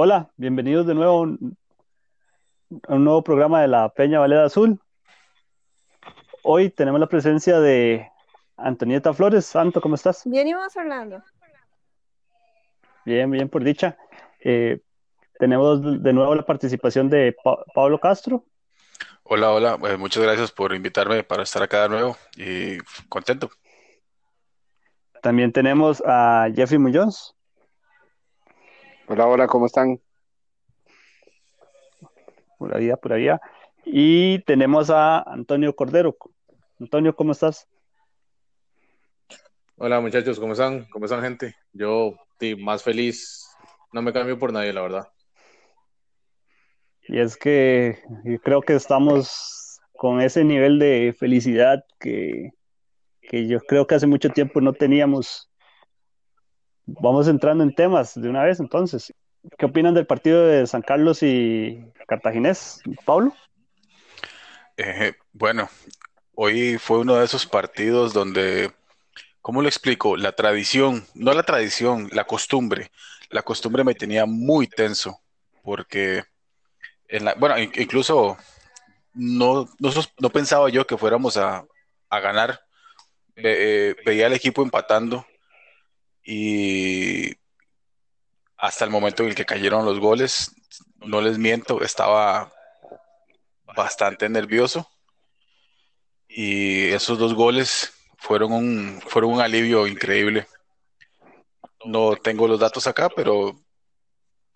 Hola, bienvenidos de nuevo a un, a un nuevo programa de la Peña Valeda Azul. Hoy tenemos la presencia de Antonieta Flores. Santo, ¿cómo estás? Bien, y vos, Orlando. Bien, bien, por dicha. Eh, tenemos de nuevo la participación de Pa- Pablo Castro. Hola, hola, eh, muchas gracias por invitarme para estar acá de nuevo y contento. También tenemos a Jeffrey Muñoz. Hola, hola, ¿cómo están? Por ahí, por ahí. Y tenemos a Antonio Cordero. Antonio, ¿cómo estás? Hola muchachos, ¿cómo están? ¿Cómo están gente? Yo sí, más feliz, no me cambio por nadie, la verdad. Y es que yo creo que estamos con ese nivel de felicidad que, que yo creo que hace mucho tiempo no teníamos. Vamos entrando en temas de una vez, entonces. ¿Qué opinan del partido de San Carlos y Cartaginés, Pablo? Eh, bueno, hoy fue uno de esos partidos donde, ¿cómo lo explico? La tradición, no la tradición, la costumbre. La costumbre me tenía muy tenso porque, en la, bueno, in- incluso no, no, no pensaba yo que fuéramos a, a ganar. Ve- eh, veía al equipo empatando y hasta el momento en el que cayeron los goles, no les miento, estaba bastante nervioso y esos dos goles fueron un, fueron un alivio increíble. No tengo los datos acá, pero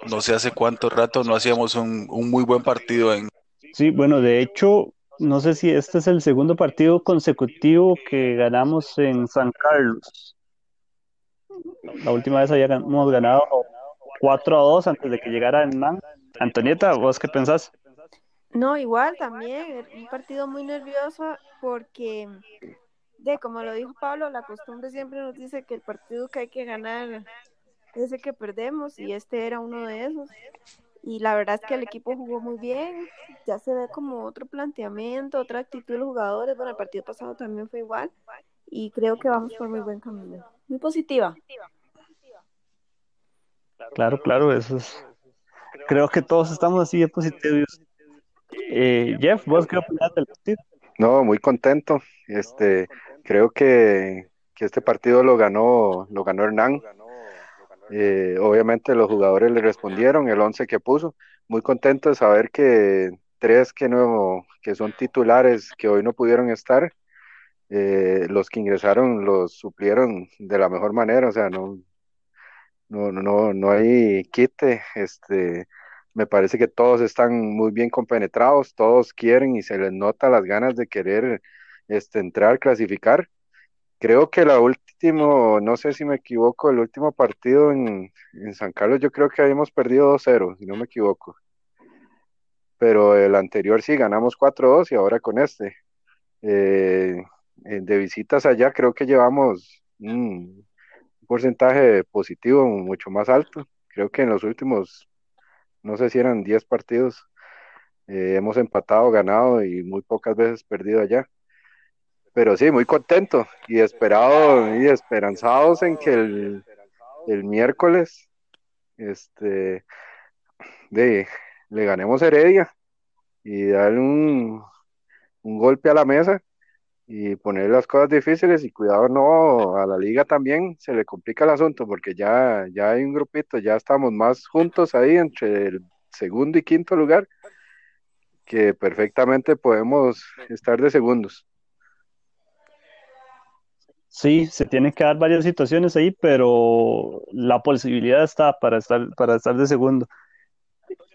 no sé hace cuánto rato no hacíamos un, un muy buen partido en... Sí, bueno, de hecho, no sé si este es el segundo partido consecutivo que ganamos en San Carlos. La última vez habíamos ganado 4 a 2 antes de que llegara Hernán. Antonieta, ¿vos qué pensás? No, igual también, un partido muy nervioso porque, de como lo dijo Pablo, la costumbre siempre nos dice que el partido que hay que ganar es el que perdemos y este era uno de esos. Y la verdad es que el equipo jugó muy bien, ya se ve como otro planteamiento, otra actitud de los jugadores. Bueno, el partido pasado también fue igual y creo que vamos por muy buen camino. Muy positiva. Claro, claro, eso es. Creo que todos estamos así de positivos. Eh, Jeff, ¿vos qué opinas del partido? No, muy contento. Este, creo que, que este partido lo ganó, lo ganó Hernán. Eh, obviamente los jugadores le respondieron el 11 que puso. Muy contento de saber que tres que no, que son titulares que hoy no pudieron estar, eh, los que ingresaron los suplieron de la mejor manera. O sea, no, no, no, no hay quite. Este, me parece que todos están muy bien compenetrados, todos quieren y se les nota las ganas de querer este, entrar, clasificar. Creo que la último, no sé si me equivoco, el último partido en, en San Carlos, yo creo que habíamos perdido 2-0, si no me equivoco. Pero el anterior sí, ganamos 4-2 y ahora con este. Eh, eh, de visitas allá creo que llevamos un porcentaje positivo mucho más alto. Creo que en los últimos, no sé si eran 10 partidos, eh, hemos empatado, ganado y muy pocas veces perdido allá. Pero sí, muy contento y esperado y esperanzados en que el, el miércoles este, de, le ganemos Heredia y darle un, un golpe a la mesa y poner las cosas difíciles y cuidado no a la liga también se le complica el asunto porque ya, ya hay un grupito, ya estamos más juntos ahí entre el segundo y quinto lugar que perfectamente podemos estar de segundos. Sí, se tienen que dar varias situaciones ahí, pero la posibilidad está para estar, para estar de segundo.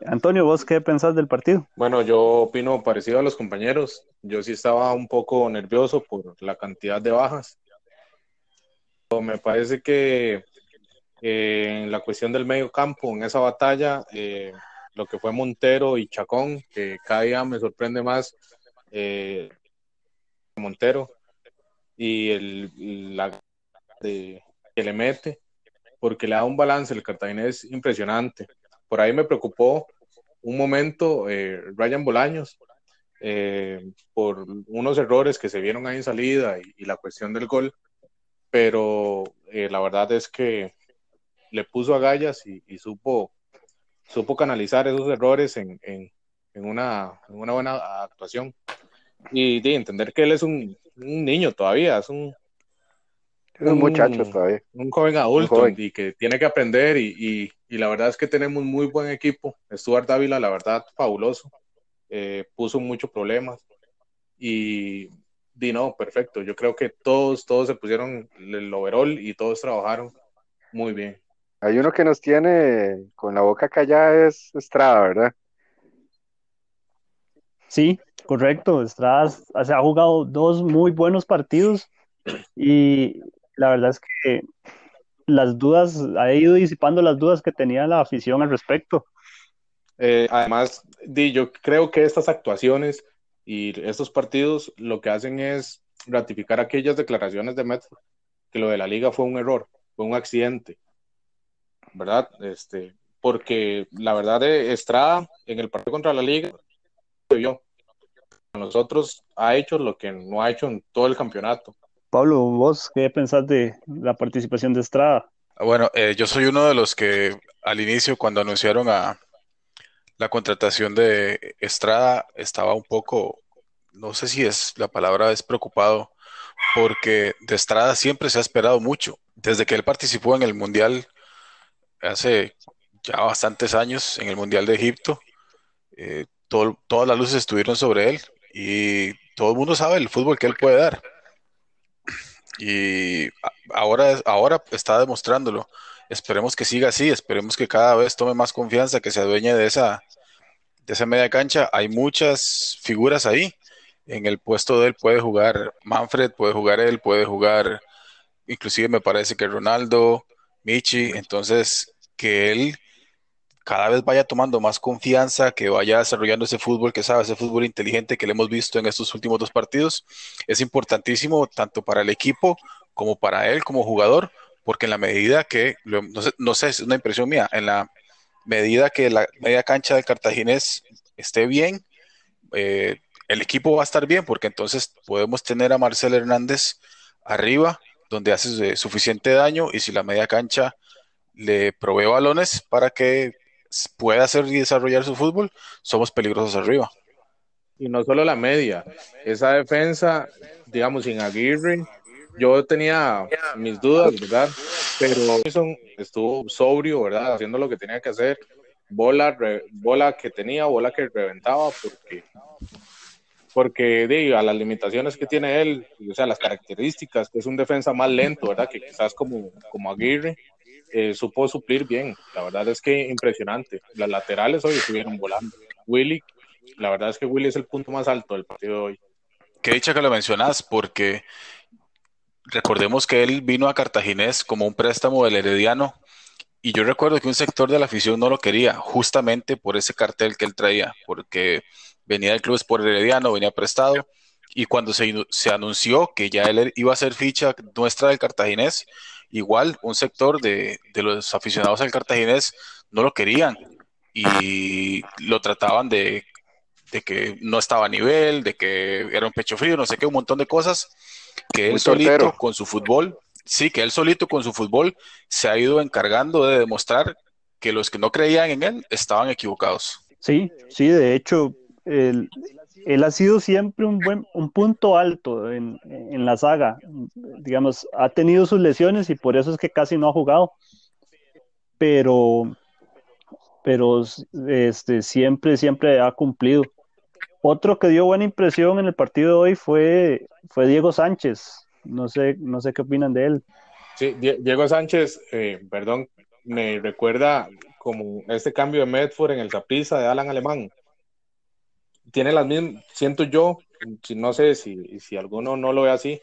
Antonio, ¿vos qué pensás del partido? Bueno, yo opino parecido a los compañeros. Yo sí estaba un poco nervioso por la cantidad de bajas. Pero me parece que eh, en la cuestión del medio campo, en esa batalla, eh, lo que fue Montero y Chacón, que cada día me sorprende más eh, Montero y el, la que le mete, porque le da un balance el cartaginés impresionante. Por ahí me preocupó un momento eh, Ryan Bolaños eh, por unos errores que se vieron ahí en salida y, y la cuestión del gol, pero eh, la verdad es que le puso agallas y, y supo supo canalizar esos errores en, en, en, una, en una, buena actuación. Y de entender que él es un, un niño todavía, es un, un, muchacho todavía. Un joven adulto y que tiene que aprender y, y, y, la verdad es que tenemos muy buen equipo. Stuart Dávila, la verdad, fabuloso. Eh, puso muchos problemas y di no, perfecto. Yo creo que todos, todos se pusieron el overall y todos trabajaron muy bien. Hay uno que nos tiene con la boca callada, es Estrada, ¿verdad? Sí, correcto. Estrada se ha jugado dos muy buenos partidos y la verdad es que las dudas, ha ido disipando las dudas que tenía la afición al respecto. Eh, además, di, yo creo que estas actuaciones y estos partidos lo que hacen es ratificar aquellas declaraciones de Metro, que lo de la liga fue un error, fue un accidente, ¿verdad? Este, porque la verdad de Estrada en el partido contra la liga, yo, nosotros ha hecho lo que no ha hecho en todo el campeonato. Pablo, vos, ¿qué pensás de la participación de Estrada? Bueno, eh, yo soy uno de los que al inicio, cuando anunciaron a la contratación de Estrada, estaba un poco, no sé si es la palabra, es preocupado, porque de Estrada siempre se ha esperado mucho. Desde que él participó en el Mundial hace ya bastantes años, en el Mundial de Egipto, eh, todas las luces estuvieron sobre él y todo el mundo sabe el fútbol que él puede dar. Y ahora, ahora está demostrándolo. Esperemos que siga así, esperemos que cada vez tome más confianza, que se adueñe de esa, de esa media cancha. Hay muchas figuras ahí. En el puesto de él puede jugar Manfred, puede jugar él, puede jugar, inclusive me parece que Ronaldo, Michi. Entonces, que él cada vez vaya tomando más confianza, que vaya desarrollando ese fútbol que sabe, ese fútbol inteligente que le hemos visto en estos últimos dos partidos, es importantísimo tanto para el equipo como para él como jugador, porque en la medida que, no sé, es una impresión mía, en la medida que la media cancha del cartaginés esté bien, eh, el equipo va a estar bien, porque entonces podemos tener a Marcel Hernández arriba, donde hace suficiente daño, y si la media cancha le provee balones para que puede hacer y desarrollar su fútbol, somos peligrosos arriba. Y no solo la media, esa defensa, digamos, sin Aguirre, yo tenía mis dudas, ¿verdad? Pero estuvo sobrio, ¿verdad? Haciendo lo que tenía que hacer. Bola, bola que tenía, bola que reventaba, porque, porque digo, a las limitaciones que tiene él, o sea, las características, que es un defensa más lento, ¿verdad? Que quizás como, como Aguirre, eh, supo suplir bien. La verdad es que impresionante. Las laterales hoy estuvieron volando. Willy, la verdad es que Willy es el punto más alto del partido de hoy. Qué dicha que lo mencionas, porque recordemos que él vino a Cartaginés como un préstamo del Herediano. Y yo recuerdo que un sector de la afición no lo quería, justamente por ese cartel que él traía, porque venía del club Sport Herediano, venía prestado. Y cuando se, se anunció que ya él iba a ser ficha nuestra del Cartaginés, igual un sector de, los aficionados al cartaginés no lo querían y lo trataban de, que no estaba a nivel, de que era un pecho frío, no sé qué, un montón de cosas que él solito con su fútbol, sí, que él solito con su fútbol se ha ido encargando de demostrar que los que no creían en él estaban equivocados. Sí, sí, de hecho, el, él ha sido siempre un buen un punto alto en, la saga. Digamos, ha tenido sus lesiones y por eso es que casi no ha jugado. Pero, pero este, siempre, siempre ha cumplido. Otro que dio buena impresión en el partido de hoy fue, fue Diego Sánchez. No sé, no sé qué opinan de él. Sí, Diego Sánchez, eh, perdón, me recuerda como este cambio de Medford en el Zaprisa de Alan Alemán tiene las mismas, siento yo, no sé si, si alguno no lo ve así,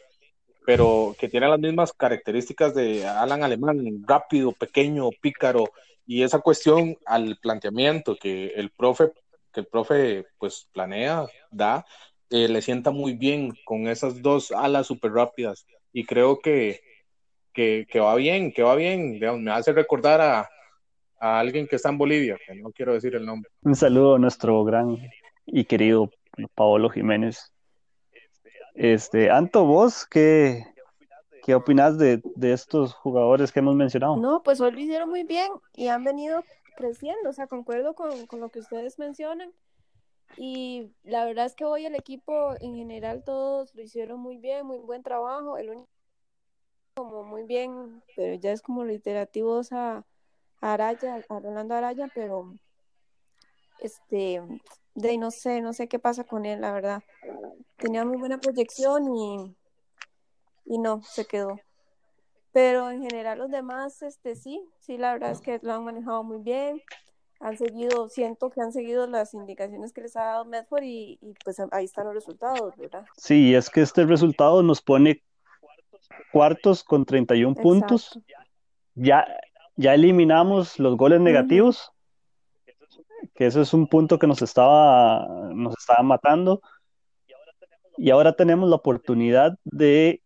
pero que tiene las mismas características de Alan Alemán, rápido, pequeño, pícaro, y esa cuestión al planteamiento que el profe, que el profe pues planea, da, eh, le sienta muy bien con esas dos alas súper rápidas, y creo que, que, que, va bien, que va bien, me hace recordar a, a alguien que está en Bolivia, que no quiero decir el nombre. Un saludo a nuestro gran y querido Paolo Jiménez. Este, Anto, vos, ¿qué, qué opinas de, estos jugadores que hemos mencionado? No, pues hoy lo hicieron muy bien y han venido creciendo, o sea, concuerdo con, con, lo que ustedes mencionan. Y la verdad es que hoy el equipo en general todos lo hicieron muy bien, muy buen trabajo. El único como muy bien, pero ya es como reiterativo a, a Araya, a Rolando Araya, pero este, de no sé, no sé qué pasa con él, la verdad. Tenía muy buena proyección y, y no, se quedó. Pero en general los demás, este sí, sí, la verdad es que lo han manejado muy bien. Han seguido, siento que han seguido las indicaciones que les ha dado Medford y, y pues ahí están los resultados, ¿verdad? Sí, es que este resultado nos pone cuartos con 31 Exacto. puntos. Ya, ya eliminamos los goles negativos. Que eso es un punto que nos estaba, nos estaba matando. Y ahora tenemos la oportunidad de,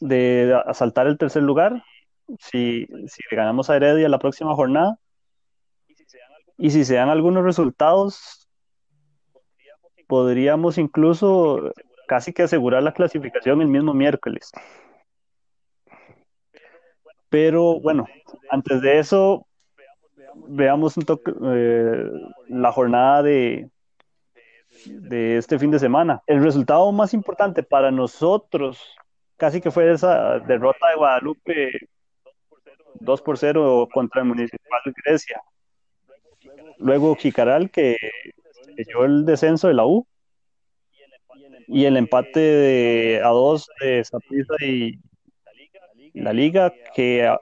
de asaltar el tercer lugar si, si le ganamos a Heredia la próxima jornada. Y si se dan algunos resultados, podríamos incluso casi que asegurar la clasificación el mismo miércoles. Pero bueno, antes de eso, veamos un toque eh, la jornada de, de este fin de semana. El resultado más importante para nosotros casi que fue esa derrota de Guadalupe 2 por 0 contra el Municipal de Grecia. Luego Jicaral que llevó el descenso de la U y el empate de a dos de Saprissa y la liga que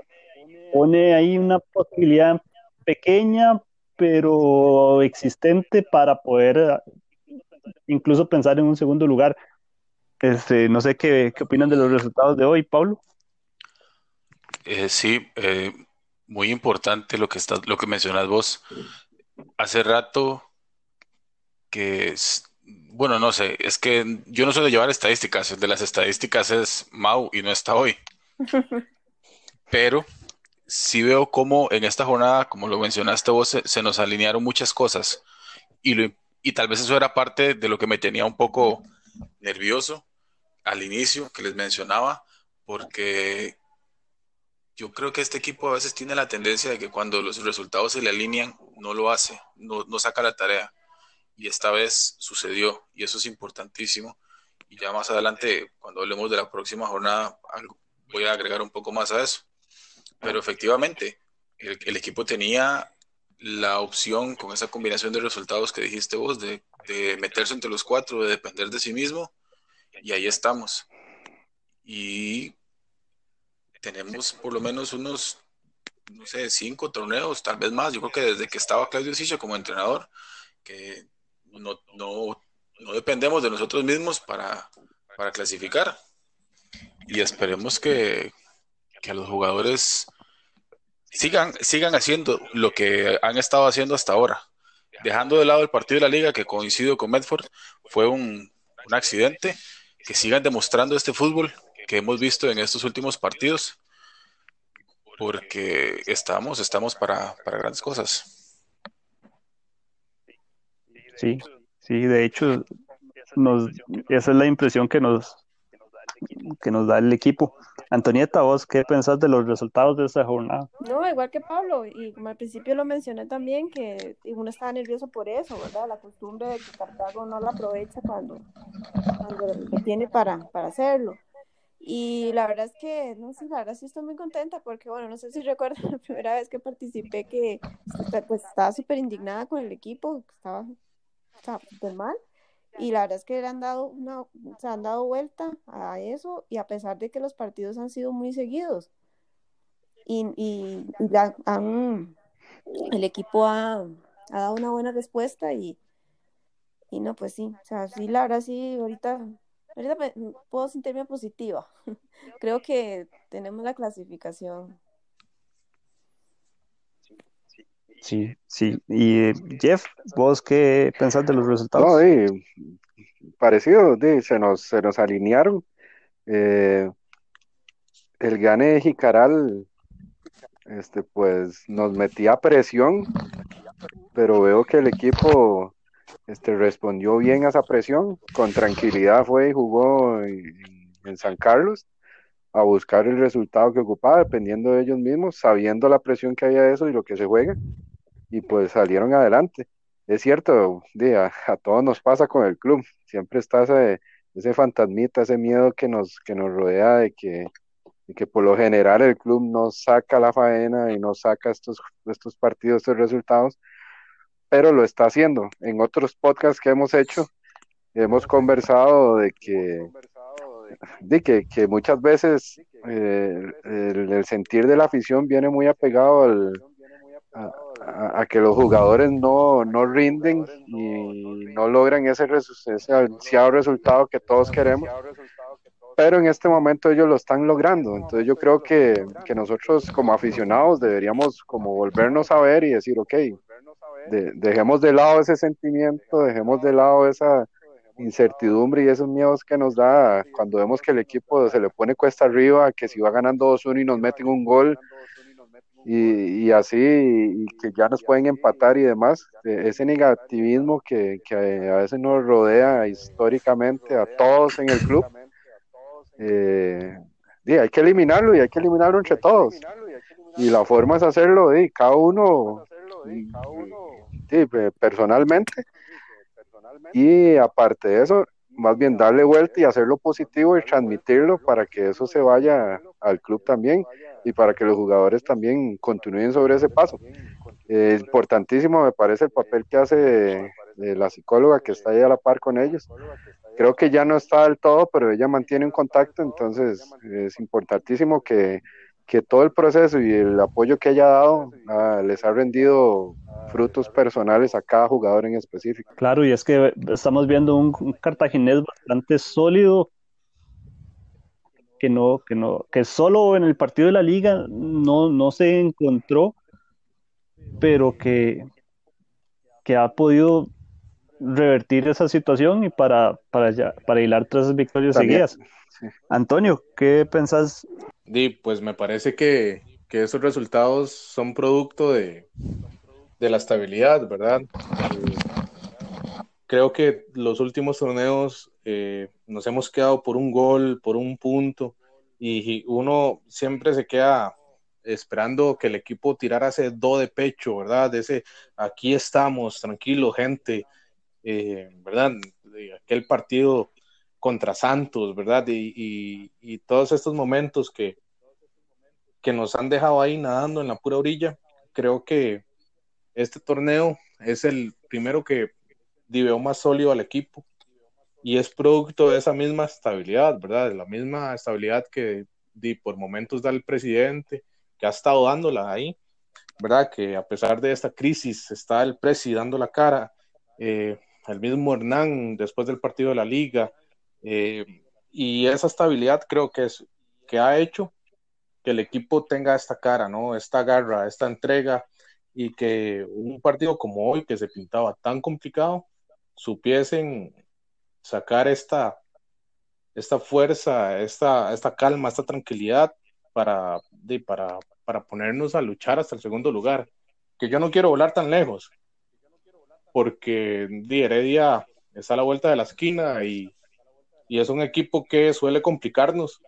pone ahí una posibilidad pequeña pero existente para poder incluso pensar en un segundo lugar. Este, no sé qué, qué opinan de los resultados de hoy, Pablo. Eh, sí, eh, muy importante lo que está, lo que mencionas vos. Hace rato que bueno, no sé, es que yo no soy de llevar estadísticas, el de las estadísticas es Mau y no está hoy. Pero sí veo cómo en esta jornada, como lo mencionaste vos, se, se nos alinearon muchas cosas. Y, tal vez eso era parte de lo que me tenía un poco nervioso al inicio que les mencionaba, porque yo creo que este equipo a veces tiene la tendencia de que cuando los resultados se le alinean, no lo hace, no saca la tarea. Y esta vez sucedió y eso es importantísimo. Y ya más adelante cuando hablemos de la próxima jornada voy a agregar un poco más a eso pero efectivamente el, el equipo tenía la opción con esa combinación de resultados que dijiste vos de, de, meterse entre los cuatro de depender de sí mismo y ahí estamos y tenemos por lo menos unos no sé, cinco torneos, tal vez más. Yo creo que desde que estaba Claudio Sicho como entrenador, que no, no, no dependemos de nosotros mismos para, para clasificar. Y esperemos que, que los jugadores sigan, sigan haciendo lo que han estado haciendo hasta ahora. Dejando de lado el partido de la liga, que coincido con Medford, fue un, un accidente. Que sigan demostrando este fútbol que hemos visto en estos últimos partidos, porque estamos, estamos para, para grandes cosas. Sí, sí, de hecho, esa es la impresión que nos, que nos da el equipo. Antonieta, vos, ¿qué pensás de los resultados de esta jornada? No, igual que Pablo, y como al principio lo mencioné también, que uno estaba nervioso por eso, ¿verdad? La costumbre de que Cartago no la aprovecha cuando, tiene para, para hacerlo. Y la verdad es que, no sé, la verdad sí estoy muy contenta porque, bueno, no sé si recuerdan la primera vez que participé que pues estaba súper indignada con el equipo, estaba estaba mal. Y la verdad es que le han dado una, se han dado vuelta a eso y a pesar de que los partidos han sido muy seguidos. Y, y, el equipo ha, ha, dado una buena respuesta y, y no, pues sí, o sea, sí, la verdad sí, ahorita, ahorita puedo sentirme positiva. Creo que tenemos la clasificación. Sí, sí. Y Jeff, ¿vos qué pensás de los resultados? No, sí, parecido, se, nos, se nos alinearon. Eh, el gane de Jicaral, este, pues nos metía presión, pero veo que el equipo este, respondió bien a esa presión, con tranquilidad fue y jugó en, en San Carlos a buscar el resultado que ocupaba, dependiendo de ellos mismos, sabiendo la presión que había eso y lo que se juega, y pues salieron adelante. Es cierto, a, todos nos pasa con el club, siempre está ese, ese fantasmita, ese miedo que nos, que nos rodea de que, que por lo general el club no saca la faena y no saca estos, estos partidos, estos resultados, pero lo está haciendo. En otros podcasts que hemos hecho, hemos conversado de que de que, que muchas veces eh, el, sentir de la afición viene muy apegado al, a, que los jugadores no, no rinden y no logran ese, ese ansiado resultado que todos queremos. Pero en este momento ellos lo están logrando. Entonces yo creo que, que nosotros como aficionados deberíamos como volvernos a ver y decir, ok, dejemos de lado ese sentimiento, dejemos de lado esa, incertidumbre y esos miedos que nos da cuando vemos que el equipo se le pone cuesta arriba, que si va ganando 2-1 y nos meten un gol y, así, y que ya nos pueden empatar y demás, e, ese negativismo que, que a veces nos rodea históricamente a todos en el club, eh, hay que eliminarlo y hay que eliminarlo entre todos. Y la forma es hacerlo, y cada uno, personalmente, y aparte de eso, más bien darle vuelta y hacerlo positivo y transmitirlo para que eso se vaya al club también y para que los jugadores también continúen sobre ese paso. Es importantísimo, me parece, el papel que hace la psicóloga que está ahí a la par con ellos. Creo que ya no está del todo, pero ella mantiene un contacto, entonces es importantísimo que que todo el proceso y el apoyo que haya dado ah, les ha rendido frutos personales a cada jugador en específico. Claro, y es que estamos viendo un, cartaginés bastante sólido que no, que no, que solo en el partido de la liga no, no se encontró, pero que, que ha podido revertir esa situación y para, para, para hilar tres victorias seguidas. Antonio, ¿qué pensás Di, pues me parece que, esos resultados son producto de, la estabilidad, ¿verdad? Eh, creo que los últimos torneos eh, nos hemos quedado por un gol, por un punto, y, uno siempre se queda esperando que el equipo tirara ese do de pecho, ¿verdad? De ese aquí estamos, tranquilo, gente, eh, ¿verdad? Aquel partido contra Santos, ¿verdad? Y, todos estos momentos que, que nos han dejado ahí nadando en la pura orilla, creo que este torneo es el primero que dio más sólido al equipo y es producto de esa misma estabilidad, ¿verdad? De la misma estabilidad que di, por momentos da el presidente, que ha estado dándola ahí, ¿verdad? Que a pesar de esta crisis está el presidente dando la cara, eh, el mismo Hernán después del partido de la liga, eh, y esa estabilidad creo que es que ha hecho que el equipo tenga esta cara, ¿no? Esta garra, esta entrega y que un partido como hoy que se pintaba tan complicado supiesen sacar esta esta fuerza, esta, esta calma, esta tranquilidad para, para, para ponernos a luchar hasta el segundo lugar. Que yo no quiero volar tan lejos, porque di, Heredia está a la vuelta de la esquina y y es un equipo que suele complicarnos,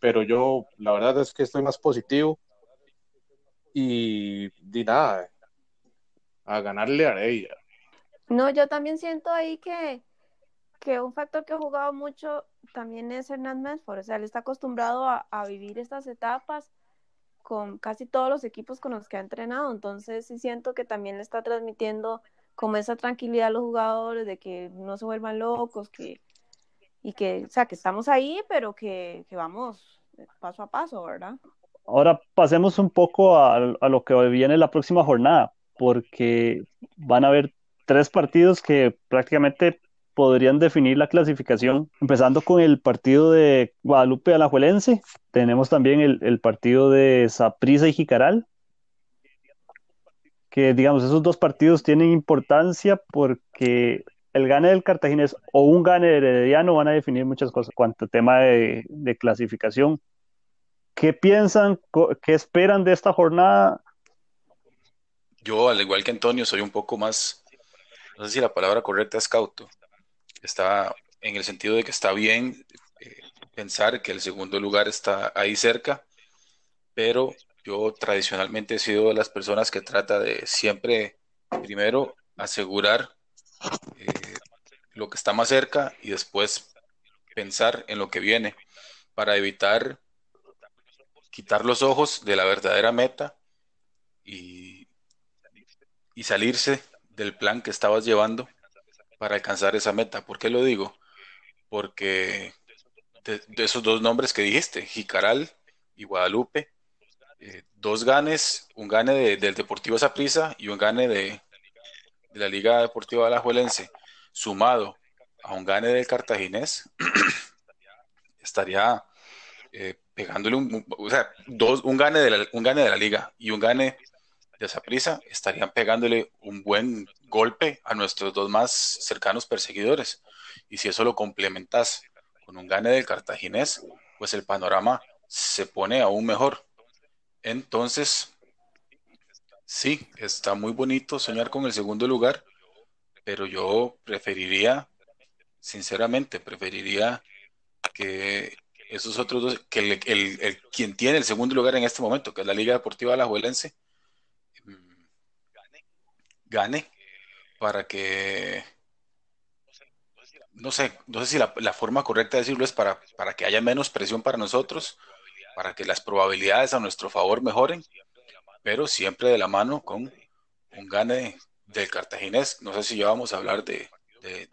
pero yo la verdad es que estoy más positivo y di nada, a ganarle a ella. No, yo también siento ahí que, que un factor que ha jugado mucho también es Hernán Mesford, o sea, él está acostumbrado a, vivir estas etapas con casi todos los equipos con los que ha entrenado, entonces sí siento que también le está transmitiendo como esa tranquilidad a los jugadores de que no se vuelvan locos, que, y que, o sea, que estamos ahí, pero que, que vamos paso a paso, ¿verdad? Ahora pasemos un poco a, a, lo que viene la próxima jornada, porque van a haber tres partidos que prácticamente podrían definir la clasificación, empezando con el partido de Guadalupe Alajuelense, tenemos también el, partido de Saprissa y Jicaral, que digamos, esos dos partidos tienen importancia porque el gane del Cartaginés o un gane de Herediano van a definir muchas cosas cuanto tema de, clasificación. ¿Qué piensan, qué esperan de esta jornada? Yo, al igual que Antonio, soy un poco más, no sé si la palabra correcta es cauto. Está en el sentido de que está bien eh, pensar que el segundo lugar está ahí cerca, pero yo tradicionalmente he sido de las personas que trata de siempre, primero, asegurar eh, lo que está más cerca y después pensar en lo que viene para evitar quitar los ojos de la verdadera meta y, y salirse del plan que estabas llevando para alcanzar esa meta. ¿Por qué lo digo? Porque de, esos dos nombres que dijiste, Jicaral y Guadalupe, eh, dos ganes, un gane del Deportivo Saprissa y un gane de, la Liga Deportiva Alajuelense, sumado a un gane del Cartaginés, estaría eh, pegándole un, o sea, dos, un, gane de la, un gane de la liga y un gane de esa prisa, estarían pegándole un buen golpe a nuestros dos más cercanos perseguidores. Y si eso lo complementas con un gane del cartaginés, pues el panorama se pone aún mejor. Entonces, sí, está muy bonito soñar con el segundo lugar, pero yo preferiría, sinceramente, preferiría que esos otros dos, que el, quien tiene el segundo lugar en este momento, que es la Liga Deportiva Alajuelense, gane para que no sé, no sé si la, forma correcta de decirlo es para, para que haya menos presión para nosotros, para que las probabilidades a nuestro favor mejoren, pero siempre de la mano con un gane del cartaginés. No sé si ya vamos a hablar de,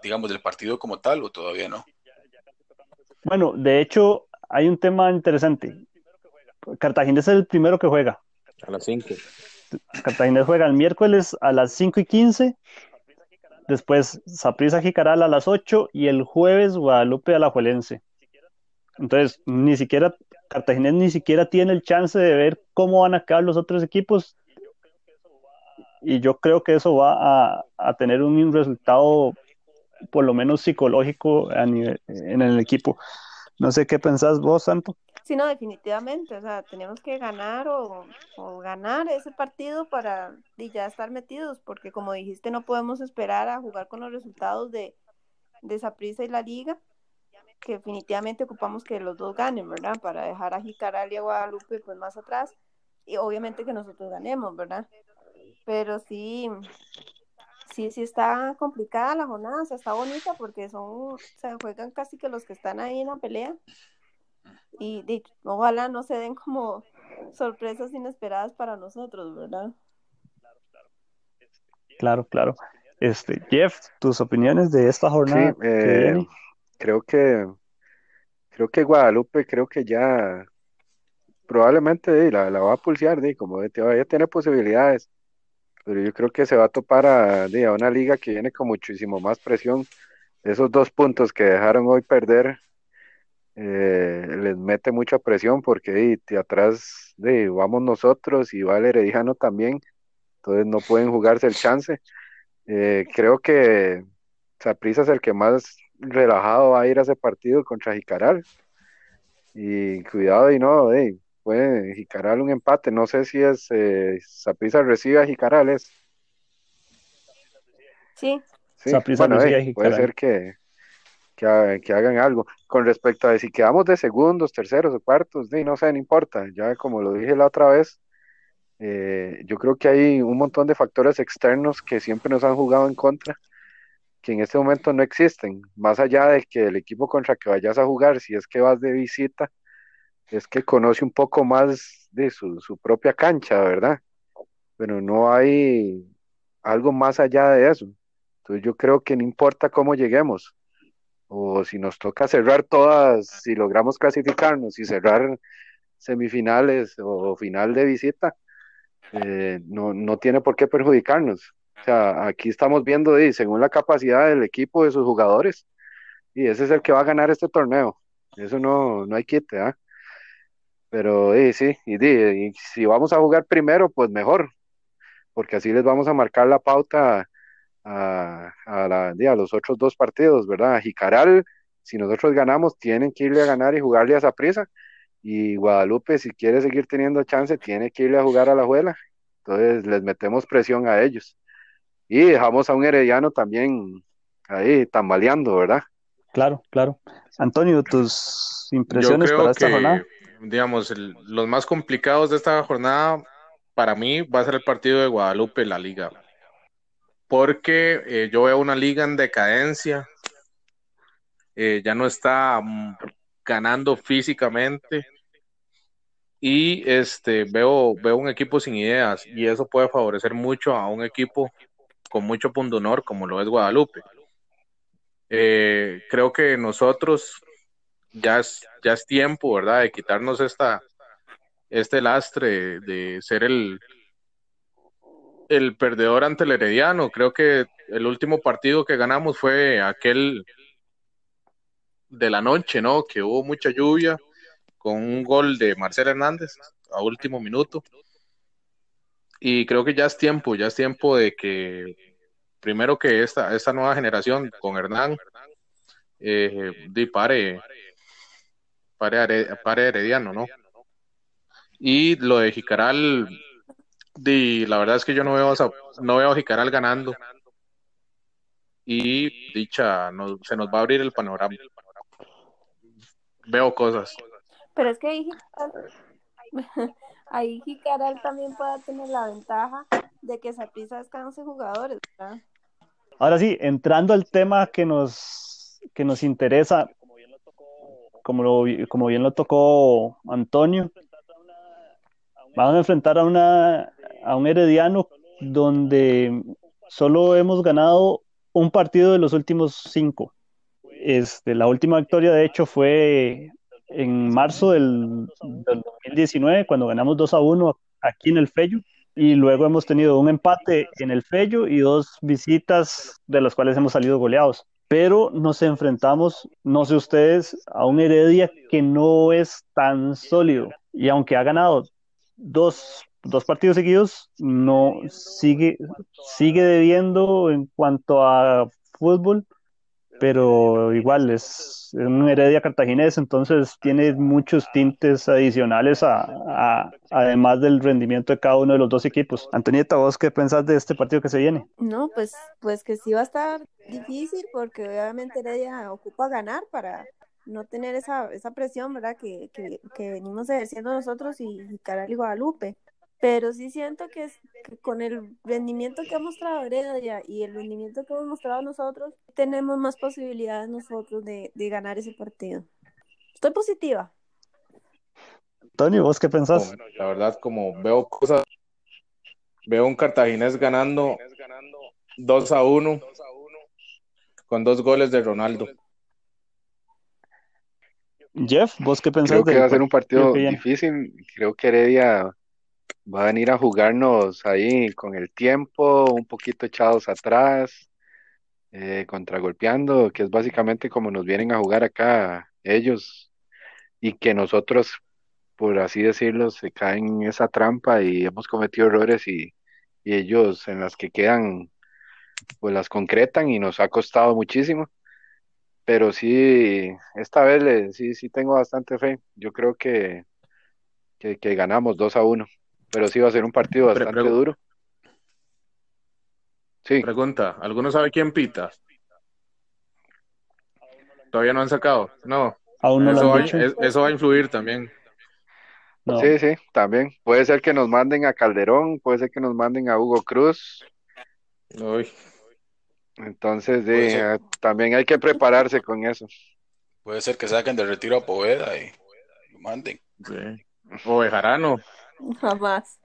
digamos, del partido como tal o todavía no. Bueno, de hecho, hay un tema interesante. Cartaginés es el primero que juega. A las 5. Cartagena juega el miércoles a las 5 y 15. Después Saprissa Jicaral a las 8 y el jueves Guadalupe a la. Entonces, ni siquiera Cartagena ni siquiera tiene el chance de ver cómo van a quedar los otros equipos. Y yo creo que eso va a, tener un resultado, por lo menos psicológico, en el equipo. No sé qué pensás vos, Santo. Sí, no, definitivamente, o sea, tenemos que ganar o, ganar ese partido para ya estar metidos, porque como dijiste, no podemos esperar a jugar con los resultados de, de esa prisa y la liga, que definitivamente ocupamos que los dos ganen, ¿verdad? Para dejar a Jicaral y a Guadalupe pues más atrás, y obviamente que nosotros ganemos, ¿verdad? Pero sí, sí, sí está complicada la jornada, o sea, está bonita porque son, se juegan casi que los que están ahí en la pelea y, ojalá no se den como sorpresas inesperadas para nosotros, ¿verdad? Claro, claro. Este, Jeff, tus opiniones de esta jornada. Eh, creo que creo que Guadalupe, creo que ya probablemente la, va a pulsear, de, como todavía tiene posibilidades, pero yo creo que se va a topar a, a una liga que viene con muchísimo más presión. Esos dos puntos que dejaron hoy perder eh, les mete mucha presión porque de atrás de, vamos nosotros y va el Herediano también, entonces no pueden jugarse el chance. Eh, creo que Saprissa es el que más relajado va a ir a ese partido contra Jicaral. Y cuidado y no, de, puede Jicaral un empate, no sé si es eh, recibe a Jicaral, es. Sí. sí. bueno, puede ser que, que, hagan algo. Con respecto a si quedamos de segundos, terceros o cuartos, no sé, no importa. Ya como lo dije la otra vez, eh, yo creo que hay un montón de factores externos que siempre nos han jugado en contra, que en este momento no existen. Más allá de que el equipo contra que vayas a jugar, si es que vas de visita, es que conoce un poco más de su, su propia cancha, ¿verdad? Pero no hay algo más allá de eso. Entonces yo creo que no importa cómo lleguemos, o si nos toca cerrar todas, si logramos clasificarnos y cerrar semifinales o final de visita, eh, no, no tiene por qué perjudicarnos. O sea, aquí estamos viendo, y según la capacidad del equipo, de sus jugadores, y ese es el que va a ganar este torneo. Eso no, no hay quite, ¿ah? Pero sí, y, y, si vamos a jugar primero, pues mejor, porque así les vamos a marcar la pauta a, a, los otros dos partidos, ¿verdad? A Jicaral, si nosotros ganamos, tienen que irle a ganar y jugarle a esa prisa. Y Guadalupe, si quiere seguir teniendo chance, tiene que irle a jugar a la Juela. Entonces les metemos presión a ellos. Y dejamos a un Herediano también ahí tambaleando, ¿verdad? Claro, claro. Antonio, tus impresiones para esta jornada. Digamos, los más complicados de esta jornada para mí va a ser el partido de Guadalupe, la liga. Porque eh, yo veo una liga en decadencia, eh, ya no está mm, ganando físicamente y este veo, veo un equipo sin ideas y eso puede favorecer mucho a un equipo con mucho punto honor como lo es Guadalupe. Eh, creo que nosotros ya es, ya es tiempo, ¿verdad?, de quitarnos esta, este lastre de ser el, el perdedor ante el Herediano. Creo que el último partido que ganamos fue aquel de la noche, ¿no? Que hubo mucha lluvia con un gol de Marcelo Hernández a último minuto. Y creo que ya es tiempo, ya es tiempo de que primero que esta, esta nueva generación con Hernán eh, pare, pare, pare Herediano, ¿no? Y lo de Jicaral, la verdad es que yo no veo, no veo a Jicaral ganando. Y dicha, se nos va a abrir el panorama. Veo cosas. Pero es que ahí Jicaral, también puede tener la ventaja de que Saprissa descanse jugadores, ¿verdad? Ahora sí, entrando al tema que nos, que nos interesa, como, lo, como bien lo tocó Antonio, van a enfrentar a, una, a un Herediano donde solo hemos ganado un partido de los últimos cinco. Este, la última victoria, de hecho, fue en marzo del, 2019, cuando ganamos 2 a 1 aquí en el Fello. Y luego hemos tenido un empate en el Fello y dos visitas de las cuales hemos salido goleados. Pero nos enfrentamos, no sé ustedes, a un Heredia que no es tan sólido. Y aunque ha ganado dos, dos partidos seguidos, no sigue, sigue debiendo en cuanto a fútbol, pero igual es, un Heredia cartaginés, entonces tiene muchos tintes adicionales a, además del rendimiento de cada uno de los dos equipos. Antonieta, ¿vos qué pensás de este partido que se viene? No, pues, pues que sí va a estar difícil porque obviamente Heredia ocupa ganar para no tener esa, esa presión, ¿verdad? Que, que, venimos ejerciendo nosotros y, y Caral y Guadalupe. Pero sí siento que, es, con el rendimiento que ha mostrado Heredia y el rendimiento que hemos mostrado nosotros, tenemos más posibilidades nosotros de, de ganar ese partido. Estoy positiva. Tony, ¿vos qué pensás? la verdad, como veo cosas, veo un cartaginés ganando 2 a 1 con dos goles de Ronaldo. Jeff, ¿vos qué pensás? Creo que va a ser un partido difícil. Creo que Heredia va a venir a jugarnos ahí con el tiempo, un poquito echados atrás, eh, contragolpeando, que es básicamente como nos vienen a jugar acá ellos y que nosotros, por así decirlo, se caen en esa trampa y hemos cometido errores y, y ellos en las que quedan, pues las concretan y nos ha costado muchísimo pero sí, esta vez sí, sí tengo bastante fe. Yo creo que, que, ganamos 2 a 1, pero sí va a ser un partido bastante duro. Sí. Pregunta, ¿alguno sabe quién pita? Todavía no han sacado, no. Aún no eso, va, eso va a influir también. Sí, sí, también. Puede ser que nos manden a Calderón, puede ser que nos manden a Hugo Cruz. Uy. Entonces, sí, también hay que prepararse con eso. Puede ser que saquen de retiro a Poveda y lo manden. O de Jarano. Jamás.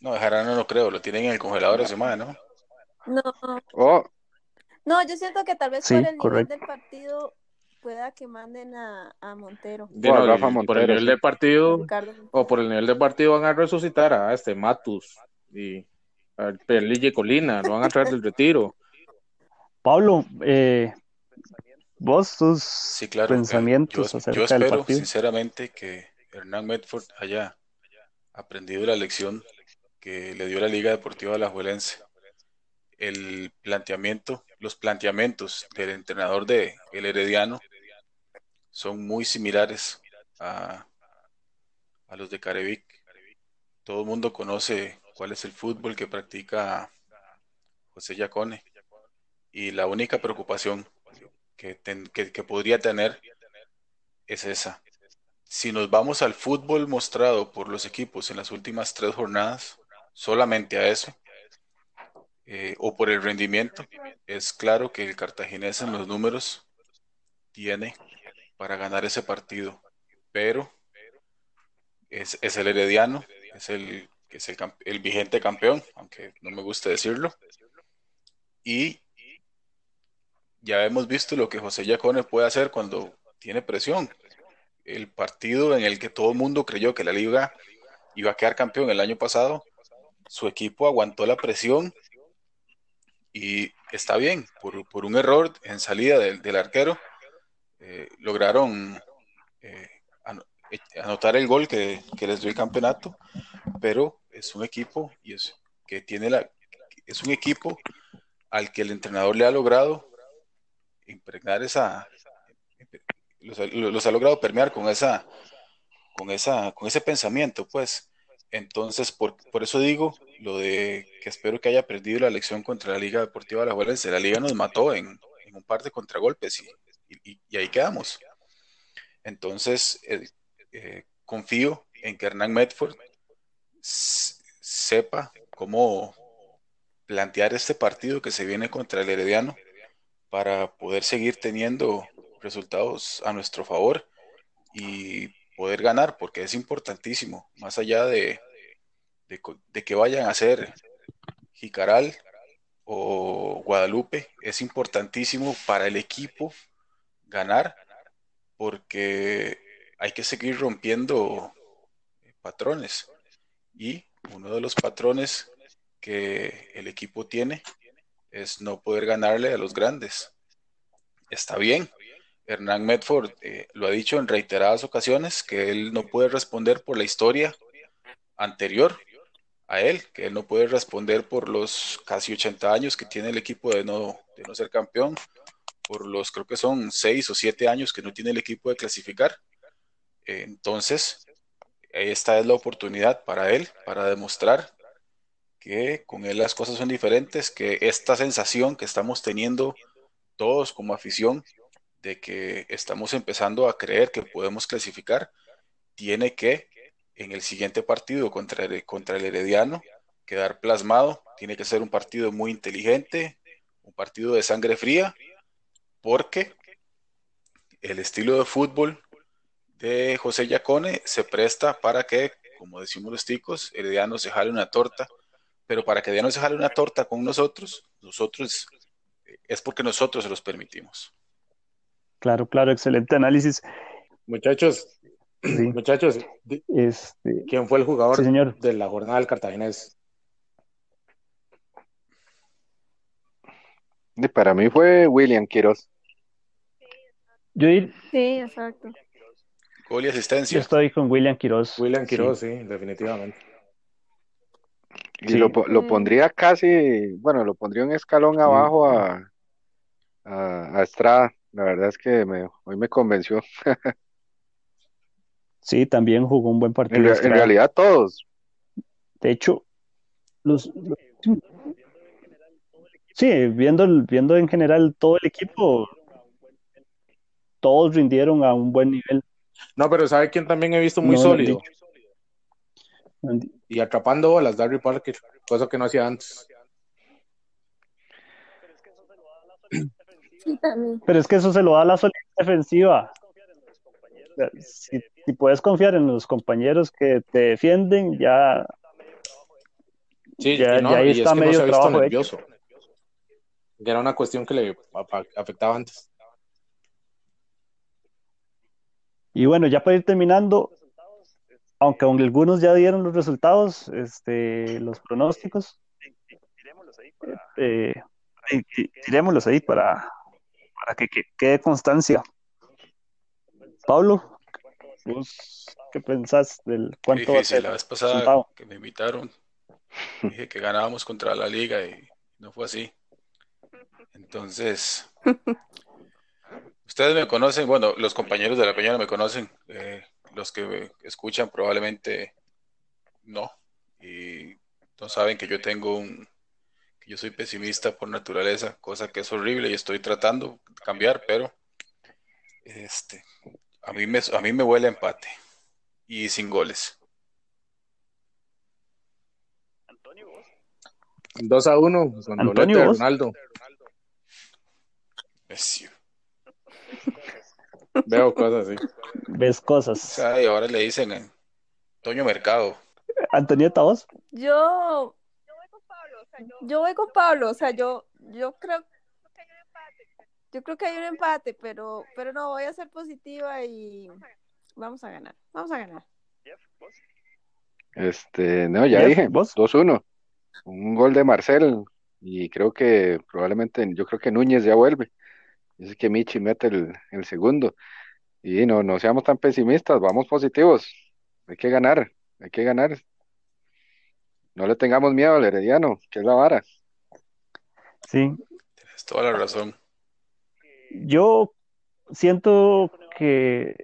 No, de Jarano no creo, lo tienen en el congelador ese semana, ¿no? No. Oh. No, yo siento que tal vez por el nivel del partido pueda que manden a, a Montero. Rafa Montero. Por el nivel del partido, o por el nivel del partido van a resucitar a este Matus y a Perlille Colina, lo van a traer del retiro. Pablo, eh, vos tus pensamientos yo, acerca espero, del partido. sinceramente, que Hernán Medford haya aprendido la lección que le dio la Liga Deportiva de la Juelense. El planteamiento, los planteamientos del entrenador de El Herediano son muy similares a, a los de Carevic. Todo el mundo conoce cuál es el fútbol que practica José Yacone y la única preocupación que, que podría tener es esa. Si nos vamos al fútbol mostrado por los equipos en las últimas tres jornadas, solamente a eso, eh, o por el rendimiento, es claro que el cartaginés en los números tiene para ganar ese partido, pero es, el herediano, es el, es el, el vigente campeón, aunque no me gusta decirlo, y ya hemos visto lo que José Yacone puede hacer cuando tiene presión. El partido en el que todo el mundo creyó que la liga iba a quedar campeón el año pasado, su equipo aguantó la presión y está bien, por, un error en salida del, arquero, eh, lograron eh, eh, anotar el gol que, les dio el campeonato, pero es un equipo y es, que tiene la, es un equipo al que el entrenador le ha logrado impregnar esa, los, ha logrado permear con esa, con esa, con ese pensamiento, pues. Entonces, por, por, eso digo lo de que espero que haya perdido la elección contra la Liga Deportiva de la Juelense. La Liga nos mató en, un par de contragolpes y, y, ahí quedamos. Entonces, eh, eh, confío en que Hernán Medford sepa cómo plantear este partido que se viene contra el Herediano para poder seguir teniendo resultados a nuestro favor y poder ganar, porque es importantísimo, más allá de, de, que vayan a ser Jicaral o Guadalupe, es importantísimo para el equipo ganar, porque hay que seguir rompiendo patrones. Y uno de los patrones que el equipo tiene es no poder ganarle a los grandes. Está bien, Hernán Medford eh, lo ha dicho en reiteradas ocasiones que él no puede responder por la historia anterior a él, que él no puede responder por los casi 80 años que tiene el equipo de no, de no ser campeón, por los creo que son 6 o 7 años que no tiene el equipo de clasificar. Eh, entonces, esta es la oportunidad para él, para demostrar que con él las cosas son diferentes, que esta sensación que estamos teniendo todos como afición de que estamos empezando a creer que podemos clasificar, tiene que en el siguiente partido contra el, contra el Herediano quedar plasmado, tiene que ser un partido muy inteligente, un partido de sangre fría, porque el estilo de fútbol de José Yacone se presta para que, como decimos los ticos, Herediano se jale una torta, pero para que Herediano se jale una torta con nosotros, nosotros es porque nosotros se los permitimos. Claro, claro, excelente análisis. Muchachos, muchachos, este, ¿quién fue el jugador de la jornada del Cartaginés? Para mí fue William Quiroz. Yo Sí, exacto. Gol y asistencia. Yo estoy con William Quiroz. William Quiroz, sí, definitivamente. Y lo, lo, pondría casi, bueno, lo pondría un escalón abajo a, a, a Estrada. La verdad es que me, hoy me convenció. sí, también jugó un buen partido. En, realidad todos. De hecho, los, sí, viendo, viendo en general todo el equipo, todos rindieron a un buen nivel. No, pero ¿sabe quién también he visto muy sólido? Y atrapando las Darry Parker, cosa que no hacía antes. Pero es que eso se lo da la solidez defensiva. Si, puedes confiar en los compañeros que te defienden, ya. Sí, ya, ahí está medio trabajo nervioso. Era una cuestión que le afectaba antes. Y bueno, ya para ir terminando, aunque algunos ya dieron los resultados, este, los pronósticos, eh, tirémoslos ahí para, para que, quede constancia. Pablo, qué pensás del cuánto la vez pasada que me invitaron, dije que ganábamos contra la liga y no fue así. Entonces, ustedes me conocen, bueno, los compañeros de la Peña me conocen, eh, los que me escuchan probablemente no, y no saben que yo tengo un Yo soy pesimista por naturaleza, cosa que es horrible y estoy tratando de cambiar, pero este, a mí me, a mí me huele a empate y sin goles. 2 a 1 con Antonio, de ¿vos? Ronaldo. Messi. Veo cosas así. Ves O cosas. sea, y ahora le dicen eh, Toño Mercado. Antonieta, vos. Yo, yo voy con Pablo, o sea, yo, yo creo, yo creo que hay un empate, pero, pero no, voy a ser positiva y vamos a ganar, vamos a ganar. Este, no, ya dije, ¿vos? 2-1. Un gol de Marcel y creo que probablemente, yo creo que Núñez ya vuelve. Dice que Michi mete el, el segundo. Y no, no seamos tan pesimistas, vamos positivos. Hay que ganar, hay que ganar. No le tengamos miedo al Herediano, que es la vara. Sí. Tienes toda la razón. Yo siento que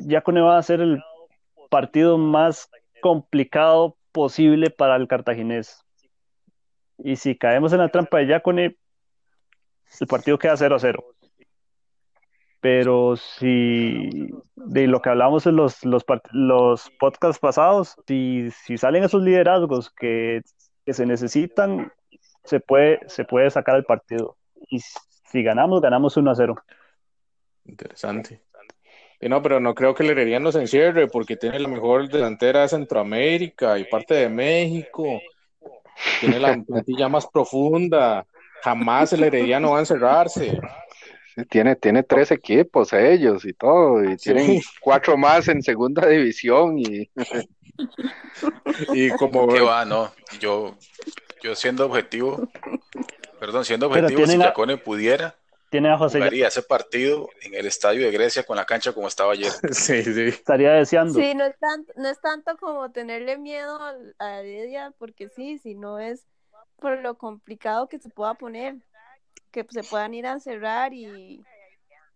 Yacone va a ser el partido más complicado posible para el cartaginés. Y si caemos en la trampa de Yacone, el partido queda 0 a 0. Pero si de lo que hablamos en los, los, los podcasts pasados, si, si salen esos liderazgos que, que se necesitan, se puede, se puede sacar el partido. Y si ganamos, ganamos 1 a 0. Interesante. Y no, pero no creo que el Herediano se encierre porque tiene la mejor delantera de Centroamérica y parte de México. Tiene la plantilla más profunda. Jamás el Herediano va a encerrarse. Sí, Tiene, tiene tres equipos ellos y todo, y Sí. tienen cuatro más en segunda división y Y como ¿Qué va? No, yo, yo siendo objetivo, perdón, siendo objetivo, si Yacone pudiera, Tiene a José, ya jugaría ese partido en el estadio de Grecia con la cancha como estaba ayer. sí, sí. estaría deseando. Sí, no es tanto, no es tanto como tenerle miedo a Heredia, porque sí, sino es por lo complicado que se pueda poner, que se puedan ir a encerrar y,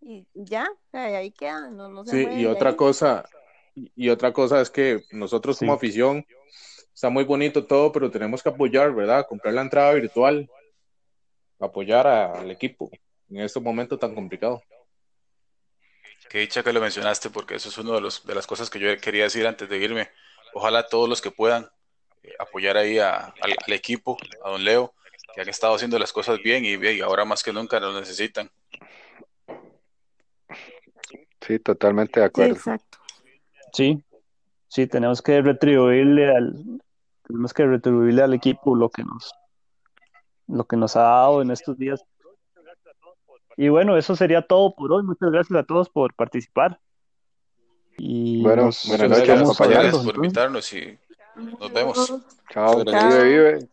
y ya, ahí ahí quedan, no, no se Sí, y otra ahí. cosa, y otra cosa es que nosotros como Sí. afición, está muy bonito todo, pero tenemos que apoyar, ¿verdad? Comprar la entrada virtual, apoyar a- al equipo en este momento tan complicado. Qué dicha que lo mencionaste, porque eso es una de, los, de las cosas que yo quería decir antes de irme. Ojalá todos los que puedan eh, apoyar ahí a- al, al equipo, a don Leo, que han estado haciendo las cosas bien y, y ahora más que nunca nos necesitan. sí, totalmente de Sí, acuerdo. exacto. Sí, sí, tenemos que retribuirle al, tenemos que retribuirle al equipo lo que nos, lo que nos ha dado en estos días. Y bueno, eso sería todo por hoy. Muchas gracias a todos por participar. Y Bueno, buenas noches, compañeros. Por invitarnos y nos vemos. Chao, gracias. vive, vive.